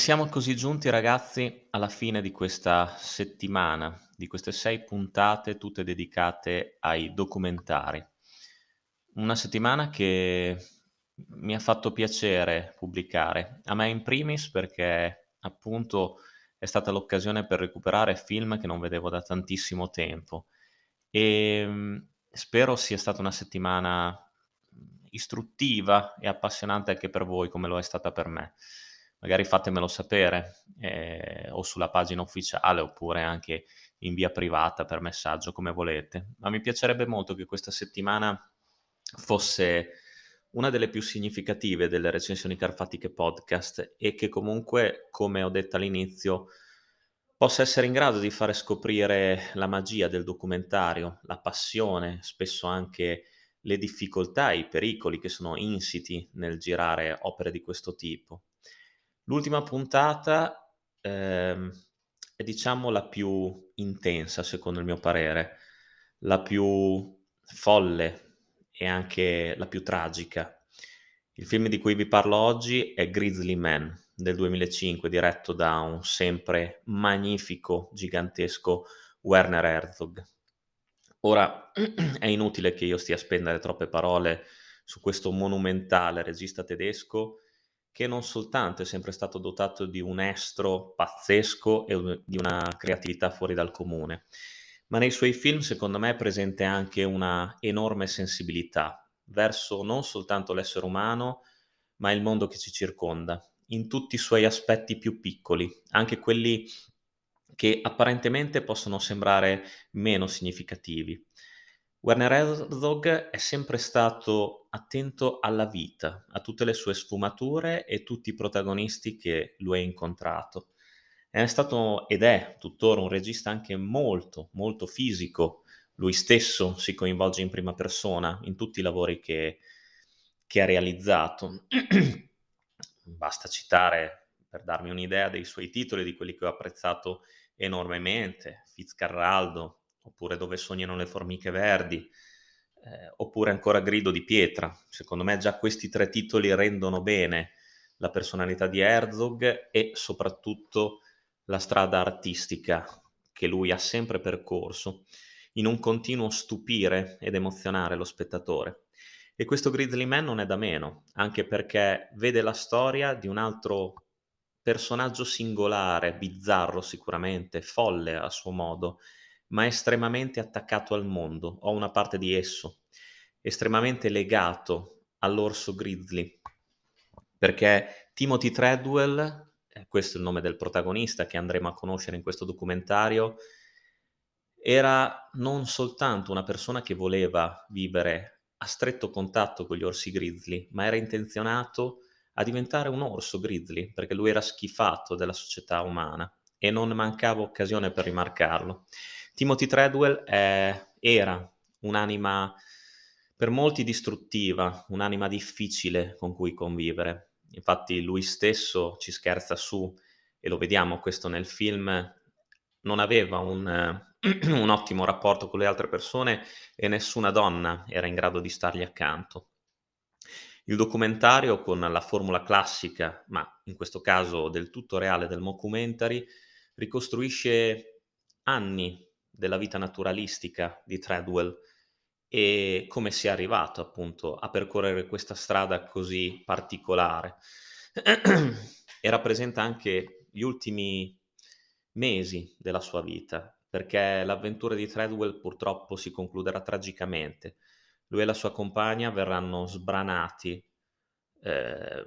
Siamo così giunti ragazzi alla fine di questa settimana, di queste sei puntate tutte dedicate ai documentari. Una settimana che mi ha fatto piacere pubblicare, a me in primis perché appunto è stata l'occasione per recuperare film che non vedevo da tantissimo tempo e ehm, spero sia stata una settimana istruttiva e appassionante anche per voi come lo è stata per me magari fatemelo sapere eh, o sulla pagina ufficiale oppure anche in via privata per messaggio come volete. Ma mi piacerebbe molto che questa settimana fosse una delle più significative delle recensioni carfatiche podcast e che comunque, come ho detto all'inizio, possa essere in grado di fare scoprire la magia del documentario, la passione, spesso anche le difficoltà i pericoli che sono insiti nel girare opere di questo tipo. L'ultima puntata ehm, è diciamo la più intensa secondo il mio parere, la più folle e anche la più tragica. Il film di cui vi parlo oggi è Grizzly Man del 2005, diretto da un sempre magnifico, gigantesco Werner Herzog. Ora è inutile che io stia a spendere troppe parole su questo monumentale regista tedesco che non soltanto è sempre stato dotato di un estro pazzesco e di una creatività fuori dal comune, ma nei suoi film secondo me è presente anche una enorme sensibilità verso non soltanto l'essere umano, ma il mondo che ci circonda, in tutti i suoi aspetti più piccoli, anche quelli che apparentemente possono sembrare meno significativi. Werner Herzog è sempre stato attento alla vita, a tutte le sue sfumature e tutti i protagonisti che lui ha incontrato. È stato ed è tuttora un regista anche molto, molto fisico. Lui stesso si coinvolge in prima persona in tutti i lavori che, che ha realizzato. Basta citare, per darmi un'idea, dei suoi titoli, di quelli che ho apprezzato enormemente, Fitzcarraldo, oppure Dove sognano le formiche verdi, eh, oppure ancora Grido di pietra. Secondo me già questi tre titoli rendono bene la personalità di Herzog e soprattutto la strada artistica che lui ha sempre percorso in un continuo stupire ed emozionare lo spettatore. E questo Grizzly Man non è da meno, anche perché vede la storia di un altro personaggio singolare, bizzarro sicuramente, folle a suo modo, ma estremamente attaccato al mondo, o a una parte di esso, estremamente legato all'orso grizzly, perché Timothy Treadwell, eh, questo è il nome del protagonista che andremo a conoscere in questo documentario, era non soltanto una persona che voleva vivere a stretto contatto con gli orsi grizzly, ma era intenzionato a diventare un orso grizzly, perché lui era schifato della società umana e non mancava occasione per rimarcarlo. Timothy Treadwell è, era un'anima per molti distruttiva, un'anima difficile con cui convivere. Infatti lui stesso ci scherza su, e lo vediamo questo nel film, non aveva un, un ottimo rapporto con le altre persone e nessuna donna era in grado di stargli accanto. Il documentario, con la formula classica, ma in questo caso del tutto reale del mockumentary, ricostruisce anni della vita naturalistica di Treadwell e come sia arrivato appunto a percorrere questa strada così particolare. e rappresenta anche gli ultimi mesi della sua vita, perché l'avventura di Treadwell purtroppo si concluderà tragicamente. Lui e la sua compagna verranno sbranati eh,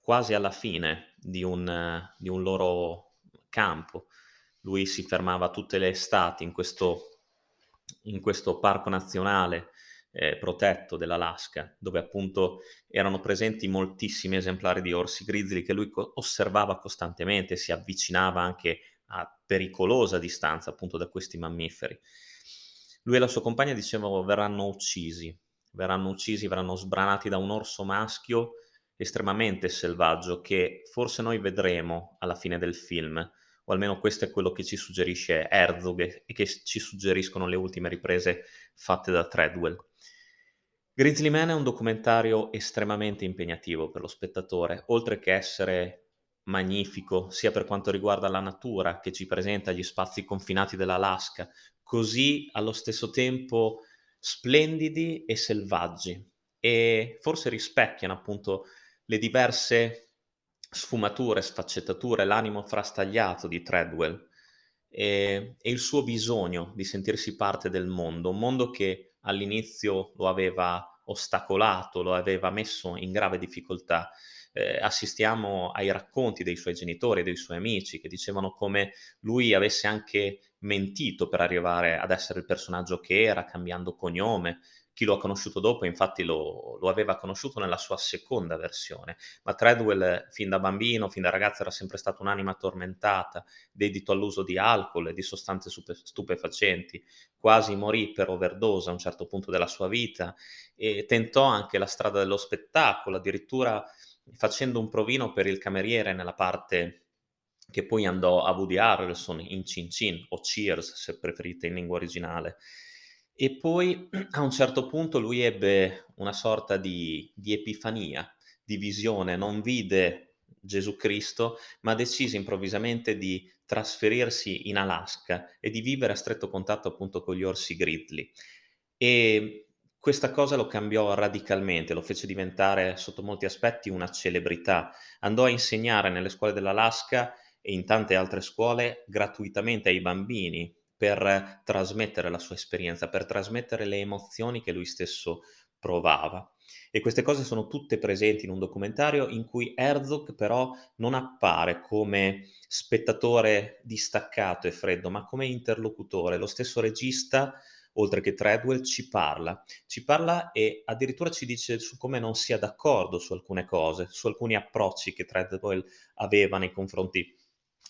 quasi alla fine di un, di un loro campo lui si fermava tutte le estati in questo, in questo parco nazionale eh, protetto dell'Alaska, dove appunto erano presenti moltissimi esemplari di orsi grizzly che lui co- osservava costantemente, si avvicinava anche a pericolosa distanza appunto da questi mammiferi. Lui e la sua compagna dicevano verranno uccisi, verranno uccisi, verranno sbranati da un orso maschio estremamente selvaggio che forse noi vedremo alla fine del film, o almeno questo è quello che ci suggerisce Herzog e che ci suggeriscono le ultime riprese fatte da Treadwell. Grizzly Man è un documentario estremamente impegnativo per lo spettatore, oltre che essere magnifico, sia per quanto riguarda la natura, che ci presenta gli spazi confinati dell'Alaska, così allo stesso tempo splendidi e selvaggi e forse rispecchiano appunto le diverse sfumature, sfaccettature, l'animo frastagliato di Treadwell e, e il suo bisogno di sentirsi parte del mondo, un mondo che all'inizio lo aveva ostacolato, lo aveva messo in grave difficoltà. Eh, assistiamo ai racconti dei suoi genitori dei suoi amici che dicevano come lui avesse anche mentito per arrivare ad essere il personaggio che era, cambiando cognome, chi lo ha conosciuto dopo infatti lo, lo, aveva conosciuto nella sua seconda versione, ma Treadwell fin da bambino, fin da ragazzo era sempre stata un'anima tormentata, dedito all'uso di alcol e di sostanze stupefacenti, quasi morì per overdose a un certo punto della sua vita e tentò anche la strada dello spettacolo, addirittura facendo un provino per il cameriere nella parte che poi andò a Woody Harrelson in Cin Cin o Cheers se preferite in lingua originale. E poi a un certo punto lui ebbe una sorta di, di epifania, di visione, non vide Gesù Cristo, ma decise improvvisamente di trasferirsi in Alaska e di vivere a stretto contatto appunto con gli orsi grizzly. E questa cosa lo cambiò radicalmente, lo fece diventare sotto molti aspetti una celebrità. Andò a insegnare nelle scuole dell'Alaska e in tante altre scuole gratuitamente ai bambini per trasmettere la sua esperienza, per trasmettere le emozioni che lui stesso provava. E queste cose sono tutte presenti in un documentario in cui Herzog però non appare come spettatore distaccato e freddo, ma come interlocutore. Lo stesso regista, oltre che Treadwell, ci parla. Ci parla e addirittura ci dice su come non sia d'accordo su alcune cose, su alcuni approcci che Treadwell aveva nei confronti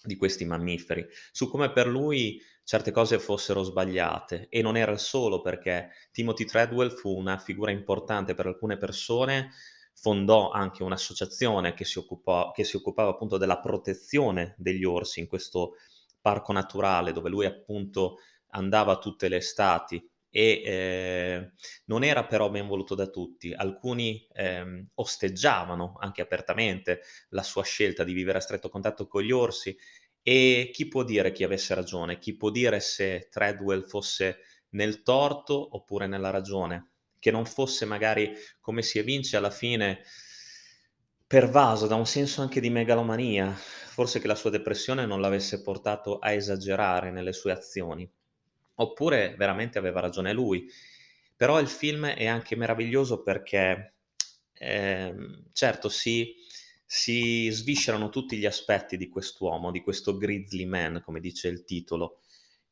di questi mammiferi, su come per lui certe cose fossero sbagliate. E non era solo perché Timothy Treadwell fu una figura importante per alcune persone, fondò anche un'associazione che si, occupò, che si occupava appunto della protezione degli orsi in questo parco naturale dove lui appunto andava tutte le estati e eh, non era però ben voluto da tutti. Alcuni eh, osteggiavano anche apertamente la sua scelta di vivere a stretto contatto con gli orsi e chi può dire chi avesse ragione? Chi può dire se Treadwell fosse nel torto oppure nella ragione? Che non fosse magari, come si evince alla fine, pervaso da un senso anche di megalomania, forse che la sua depressione non l'avesse portato a esagerare nelle sue azioni oppure veramente aveva ragione lui. Però il film è anche meraviglioso perché, ehm, certo, si, si sviscerano tutti gli aspetti di quest'uomo, di questo grizzly man, come dice il titolo,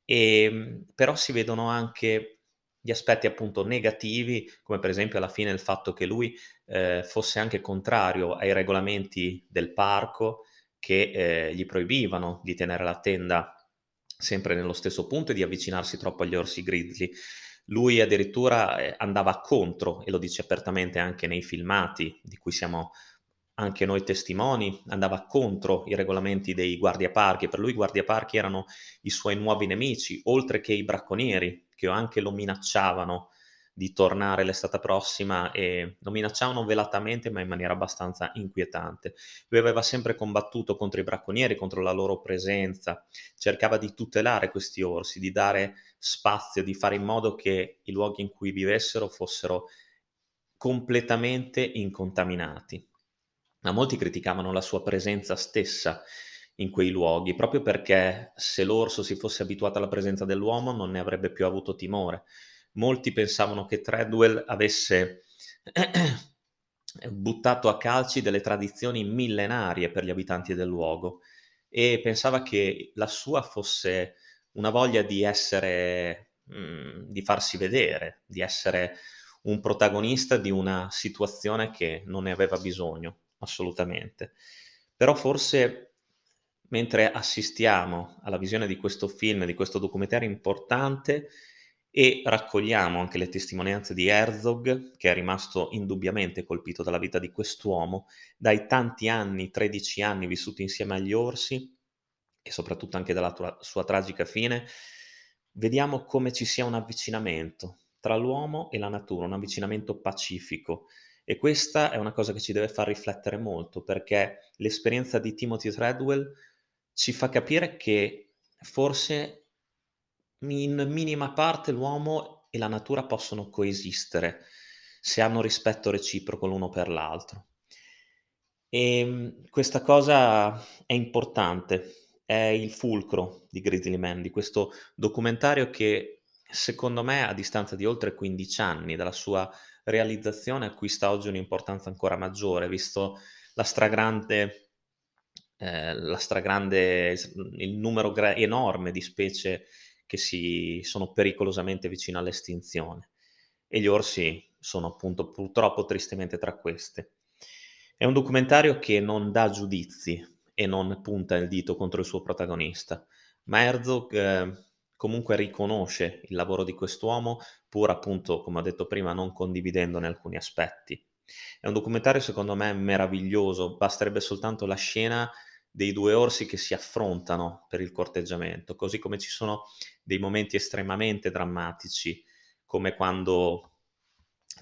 e, ehm, però si vedono anche gli aspetti appunto negativi, come per esempio alla fine il fatto che lui eh, fosse anche contrario ai regolamenti del parco che eh, gli proibivano di tenere la tenda sempre nello stesso punto e di avvicinarsi troppo agli orsi grizzly. Lui addirittura eh, andava contro, e lo dice apertamente anche nei filmati di cui siamo anche noi testimoni, andava contro i regolamenti dei guardiaparchi. Per lui i guardiaparchi erano i suoi nuovi nemici, oltre che i bracconieri, che anche lo minacciavano di tornare l'estate prossima e lo minacciavano velatamente ma in maniera abbastanza inquietante. Lui aveva sempre combattuto contro i bracconieri, contro la loro presenza, cercava di tutelare questi orsi, di dare spazio, di fare in modo che i luoghi in cui vivessero fossero completamente incontaminati. Ma molti criticavano la sua presenza stessa in quei luoghi, proprio perché se l'orso si fosse abituato alla presenza dell'uomo non ne avrebbe più avuto timore molti pensavano che Treadwell avesse buttato a calci delle tradizioni millenarie per gli abitanti del luogo e pensava che la sua fosse una voglia di essere, mm, di farsi vedere, di essere un protagonista di una situazione che non ne aveva bisogno, assolutamente. Però forse mentre assistiamo alla visione di questo film, di questo documentario importante, e raccogliamo anche le testimonianze di Herzog, che è rimasto indubbiamente colpito dalla vita di quest'uomo, dai tanti anni, 13 anni vissuti insieme agli orsi e soprattutto anche dalla tua, sua tragica fine, vediamo come ci sia un avvicinamento tra l'uomo e la natura, un avvicinamento pacifico. E questa è una cosa che ci deve far riflettere molto, perché l'esperienza di Timothy Treadwell ci fa capire che forse in minima parte l'uomo e la natura possono coesistere se hanno rispetto reciproco l'uno per l'altro. E ehm, questa cosa è importante, è il fulcro di Grizzly Man, di questo documentario che secondo me a distanza di oltre 15 anni dalla sua realizzazione acquista oggi un'importanza ancora maggiore, visto la stragrande, eh, la stragrande il numero gra- enorme di specie che si sono pericolosamente vicino all'estinzione e gli orsi sono appunto purtroppo tristemente tra queste. È un documentario che non dà giudizi e non punta il dito contro il suo protagonista, ma Herzog eh, comunque riconosce il lavoro di quest'uomo, pur appunto, come ho detto prima, non condividendone alcuni aspetti. È un documentario secondo me meraviglioso, basterebbe soltanto la scena dei due orsi che si affrontano per il corteggiamento, così come ci sono dei momenti estremamente drammatici, come quando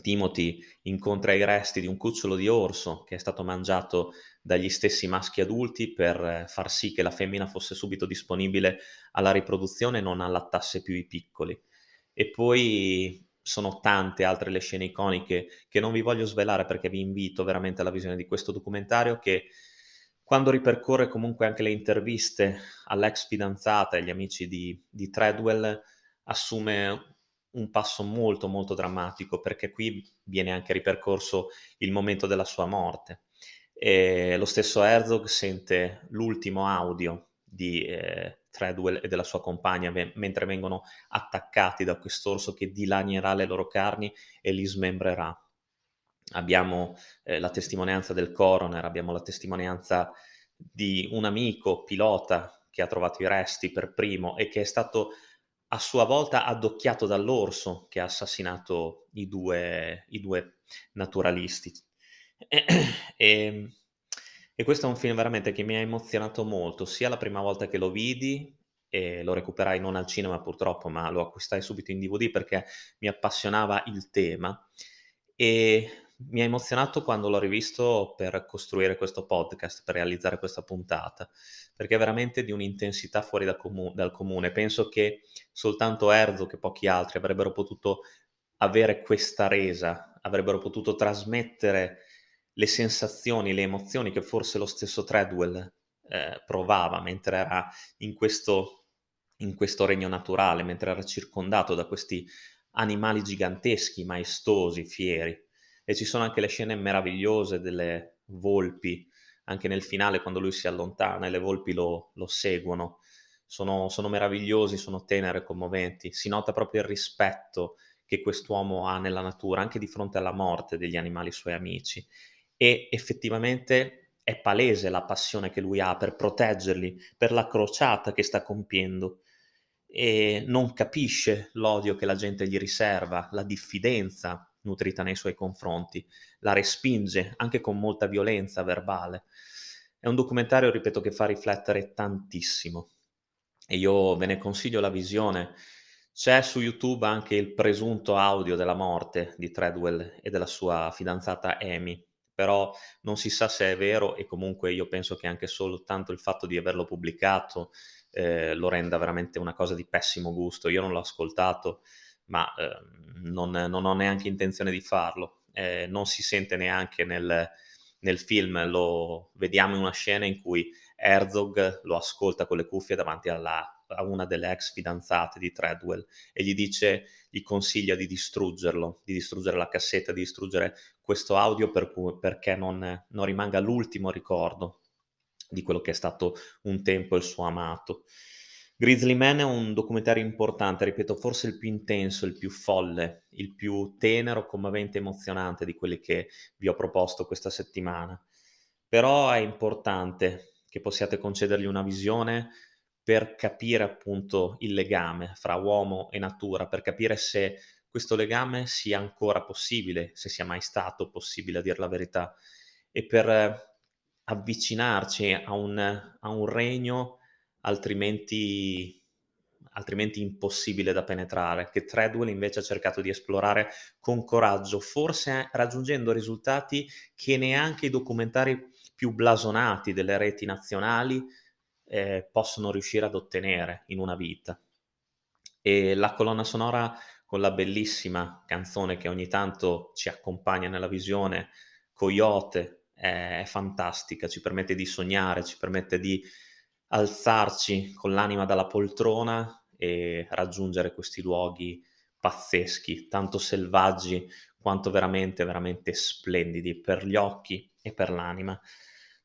Timothy incontra i resti di un cucciolo di orso che è stato mangiato dagli stessi maschi adulti per far sì che la femmina fosse subito disponibile alla riproduzione e non allattasse più i piccoli. E poi sono tante altre le scene iconiche che non vi voglio svelare perché vi invito veramente alla visione di questo documentario che quando ripercorre comunque anche le interviste all'ex fidanzata e agli amici di, di Treadwell assume un passo molto molto drammatico perché qui viene anche ripercorso il momento della sua morte. E lo stesso Herzog sente l'ultimo audio di eh, Treadwell e della sua compagna ve- mentre vengono attaccati da quest'orso che dilanierà le loro carni e li smembrerà. Abbiamo eh, la testimonianza del coroner, abbiamo la testimonianza di un amico pilota che ha trovato i resti per primo e che è stato a sua volta addocchiato dall'orso che ha assassinato i due, i due naturalisti. E, e, e, questo è un film veramente che mi ha emozionato molto, sia la prima volta che lo vidi, e lo recuperai non al cinema purtroppo, ma lo acquistai subito in DVD perché mi appassionava il tema, e mi ha emozionato quando l'ho rivisto per costruire questo podcast, per realizzare questa puntata, perché è veramente di un'intensità fuori da comu- dal comune. Penso che soltanto Erzo che pochi altri avrebbero potuto avere questa resa, avrebbero potuto trasmettere le sensazioni, le emozioni che forse lo stesso Treadwell eh, provava mentre era in questo, in questo regno naturale, mentre era circondato da questi animali giganteschi, maestosi, fieri e ci sono anche le scene meravigliose delle volpi, anche nel finale quando lui si allontana e le volpi lo, lo seguono. Sono, sono, meravigliosi, sono tenere e commoventi. Si nota proprio il rispetto che quest'uomo ha nella natura, anche di fronte alla morte degli animali suoi amici. E effettivamente è palese la passione che lui ha per proteggerli, per la crociata che sta compiendo. E non capisce l'odio che la gente gli riserva, la diffidenza nutrita nei suoi confronti, la respinge anche con molta violenza verbale. È un documentario, ripeto, che fa riflettere tantissimo e io ve ne consiglio la visione. C'è su YouTube anche il presunto audio della morte di Treadwell e della sua fidanzata Amy, però non si sa se è vero e comunque io penso che anche soltanto il fatto di averlo pubblicato eh, lo renda veramente una cosa di pessimo gusto. Io non l'ho ascoltato, ma eh, non, non, ho neanche intenzione di farlo. Eh, non si sente neanche nel, nel, film, lo vediamo in una scena in cui Herzog lo ascolta con le cuffie davanti alla, a una delle ex fidanzate di Treadwell e gli dice, gli consiglia di distruggerlo, di distruggere la cassetta, di distruggere questo audio per cui, perché non, non rimanga l'ultimo ricordo di quello che è stato un tempo il suo amato. Grizzly Man è un documentario importante, ripeto, forse il più intenso, il più folle, il più tenero, commovente, emozionante di quelli che vi ho proposto questa settimana. Però è importante che possiate concedergli una visione per capire appunto il legame fra uomo e natura, per capire se questo legame sia ancora possibile, se sia mai stato possibile a dire la verità, e per avvicinarci a un, a un regno altrimenti altrimenti impossibile da penetrare, che Treadwell invece ha cercato di esplorare con coraggio, forse raggiungendo risultati che neanche i documentari più blasonati delle reti nazionali eh, possono riuscire ad ottenere in una vita. E la colonna sonora con la bellissima canzone che ogni tanto ci accompagna nella visione, Coyote, è, fantastica, ci permette di sognare, ci permette di alzarci con l'anima dalla poltrona e raggiungere questi luoghi pazzeschi, tanto selvaggi quanto veramente, veramente splendidi per gli occhi e per l'anima.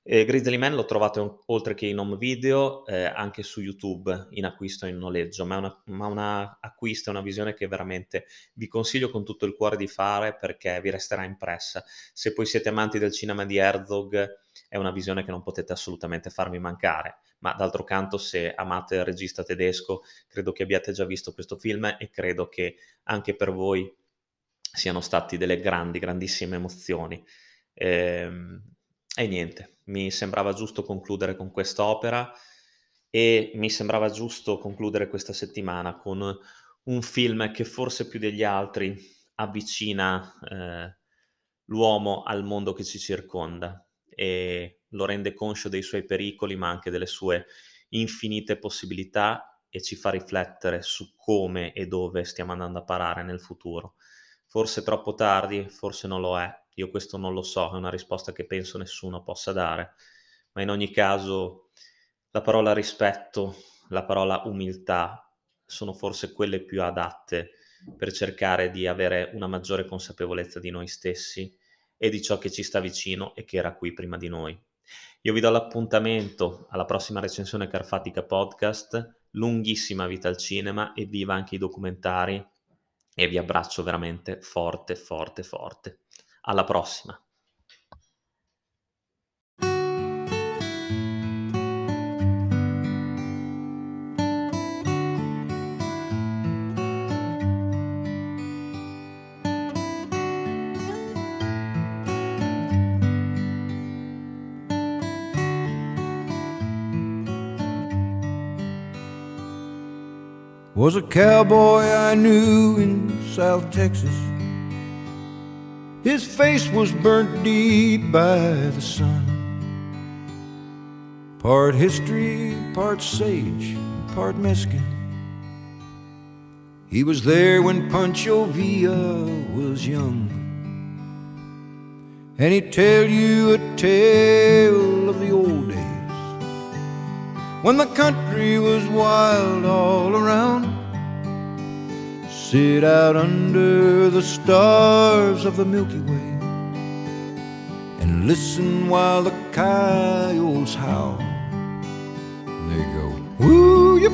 Eh, Grizzly Man l'ho trovato oltre che in home video eh, anche su YouTube in acquisto e in noleggio, ma è una, ma una acquisto, è una visione che veramente vi consiglio con tutto il cuore di fare perché vi resterà impressa. Se poi siete amanti del cinema di Herzog, è una visione che non potete assolutamente farmi mancare. Ma d'altro canto, se amate il regista tedesco, credo che abbiate già visto questo film e credo che anche per voi siano stati delle grandi, grandissime emozioni. Ehm, e niente, mi sembrava giusto concludere con quest'opera e mi sembrava giusto concludere questa settimana con un film che forse più degli altri avvicina eh, l'uomo al mondo che ci circonda e lo rende conscio dei suoi pericoli ma anche delle sue infinite possibilità e ci fa riflettere su come e dove stiamo andando a parare nel futuro. Forse troppo tardi, forse non lo è, io questo non lo so, è una risposta che penso nessuno possa dare, ma in ogni caso la parola rispetto, la parola umiltà sono forse quelle più adatte per cercare di avere una maggiore consapevolezza di noi stessi e di ciò che ci sta vicino e che era qui prima di noi. Io vi do l'appuntamento alla prossima recensione Carfatica Podcast, lunghissima vita al cinema e viva anche i documentari e vi abbraccio veramente forte, forte, forte. Alla prossima! Was a cowboy I knew in South Texas. His face was burnt deep by the sun. Part history, part sage, part mesquite. He was there when Pancho Villa was young. And he'd tell you a tale of the old days when the country was wild all around sit out under the stars of the Milky Way and listen while the coyotes howl. They go, woo yip,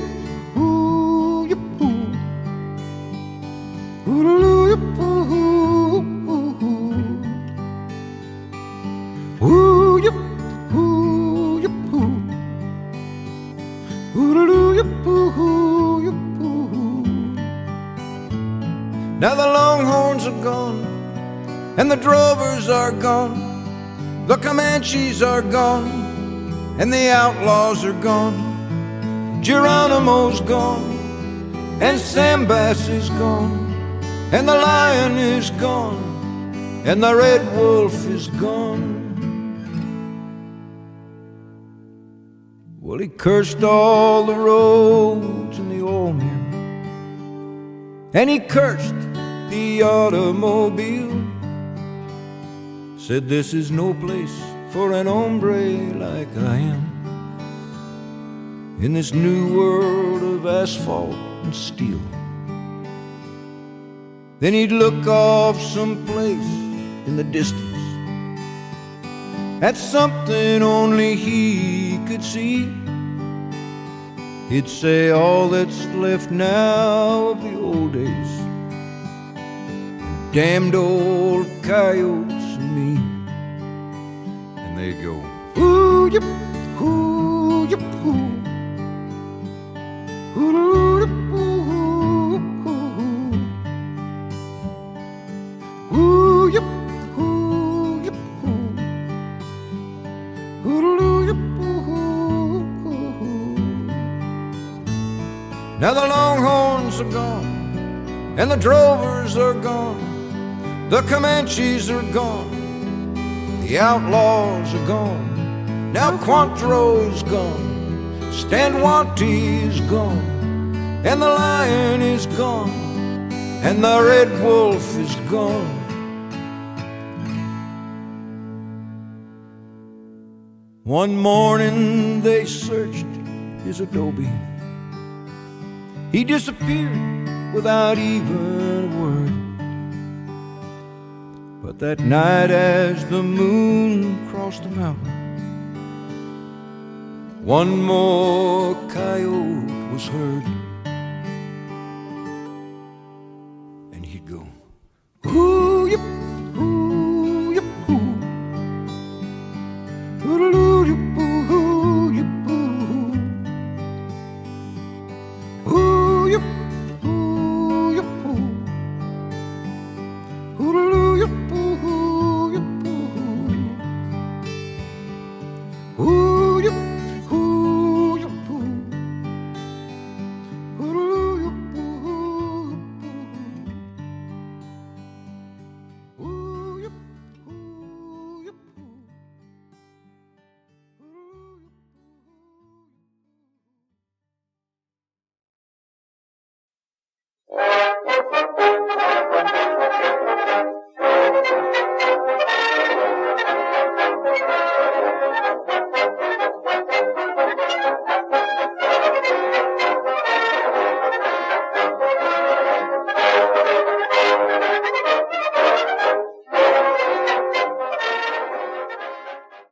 Now the longhorns are gone, and the drovers are gone, the Comanches are gone, and the outlaws are gone. Geronimo's gone, and Sam Bass is gone, and the lion is gone, and the red wolf is gone. Well, he cursed all the roads and the old men, and he cursed the automobile. Said, This is no place for an hombre like I am. In this new world of asphalt and steel. Then he'd look off someplace in the distance at something only he could see. He'd say, All that's left now of the old days damned old coyotes and me. And they go, ooh, yip, ooh, yip, ooh. Ooh, yip, ooh, ooh. Ooh, yip, ooh, yip, ooh. Ooh, yip, ooh, ooh. Now the longhorns are gone, and the drovers are gone, the Comanches are gone, the outlaws are gone. Now Quantrill's gone, Stan Wanty's gone, and the lion is gone, and the red wolf is gone. One morning they searched his adobe. He disappeared without even a word. But that night, as the moon crossed the mountain, one more coyote was heard.